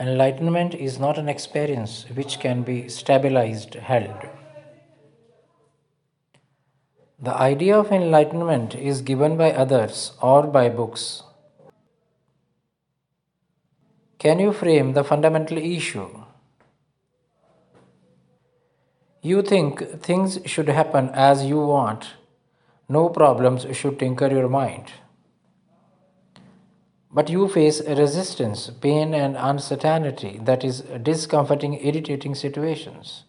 Enlightenment is not an experience which can be stabilized, held. The idea of enlightenment is given by others or by books. Can you frame the fundamental issue? You think things should happen as you want. No problems should tinker your mind. But you face resistance, pain, and uncertainty that is discomforting, irritating situations.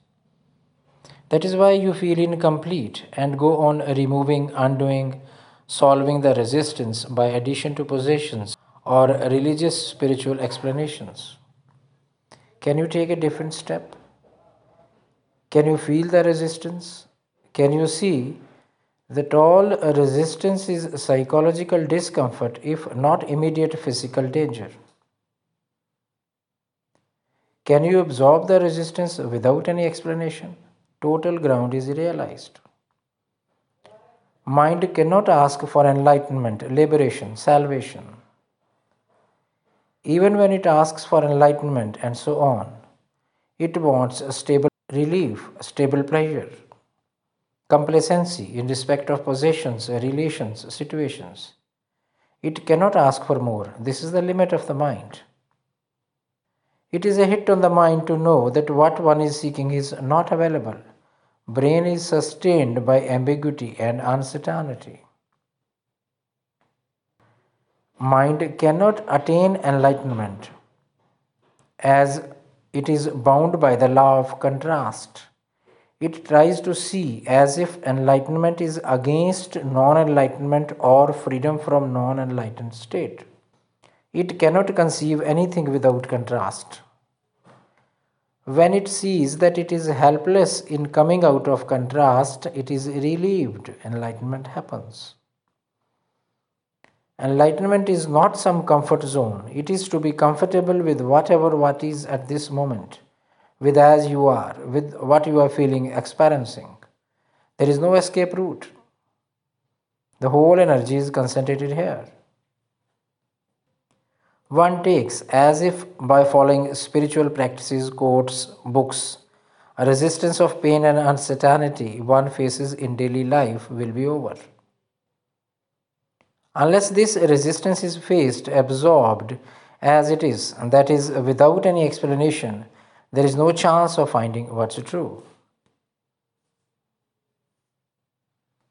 That is why you feel incomplete and go on removing, undoing, solving the resistance by addition to possessions or religious spiritual explanations. Can you take a different step? Can you feel the resistance? Can you see that all resistance is psychological discomfort if not immediate physical danger? Can you absorb the resistance without any explanation? Total ground is realized. Mind cannot ask for enlightenment, liberation, salvation. Even when it asks for enlightenment and so on, it wants a stable relief, a stable pleasure, complacency in respect of possessions, relations, situations. It cannot ask for more. This is the limit of the mind. It is a hit on the mind to know that what one is seeking is not available. Brain is sustained by ambiguity and uncertainty. Mind cannot attain enlightenment as it is bound by the law of contrast. It tries to see as if enlightenment is against non enlightenment or freedom from non enlightened state. It cannot conceive anything without contrast. When it sees that it is helpless in coming out of contrast, it is relieved. Enlightenment happens. Enlightenment is not some comfort zone. It is to be comfortable with whatever what is at this moment, with as you are, with what you are feeling, experiencing. There is no escape route. The whole energy is concentrated here. One takes as if by following spiritual practices, quotes, books, a resistance of pain and uncertainty one faces in daily life will be over. Unless this resistance is faced, absorbed as it is, that is without any explanation, there is no chance of finding what's true.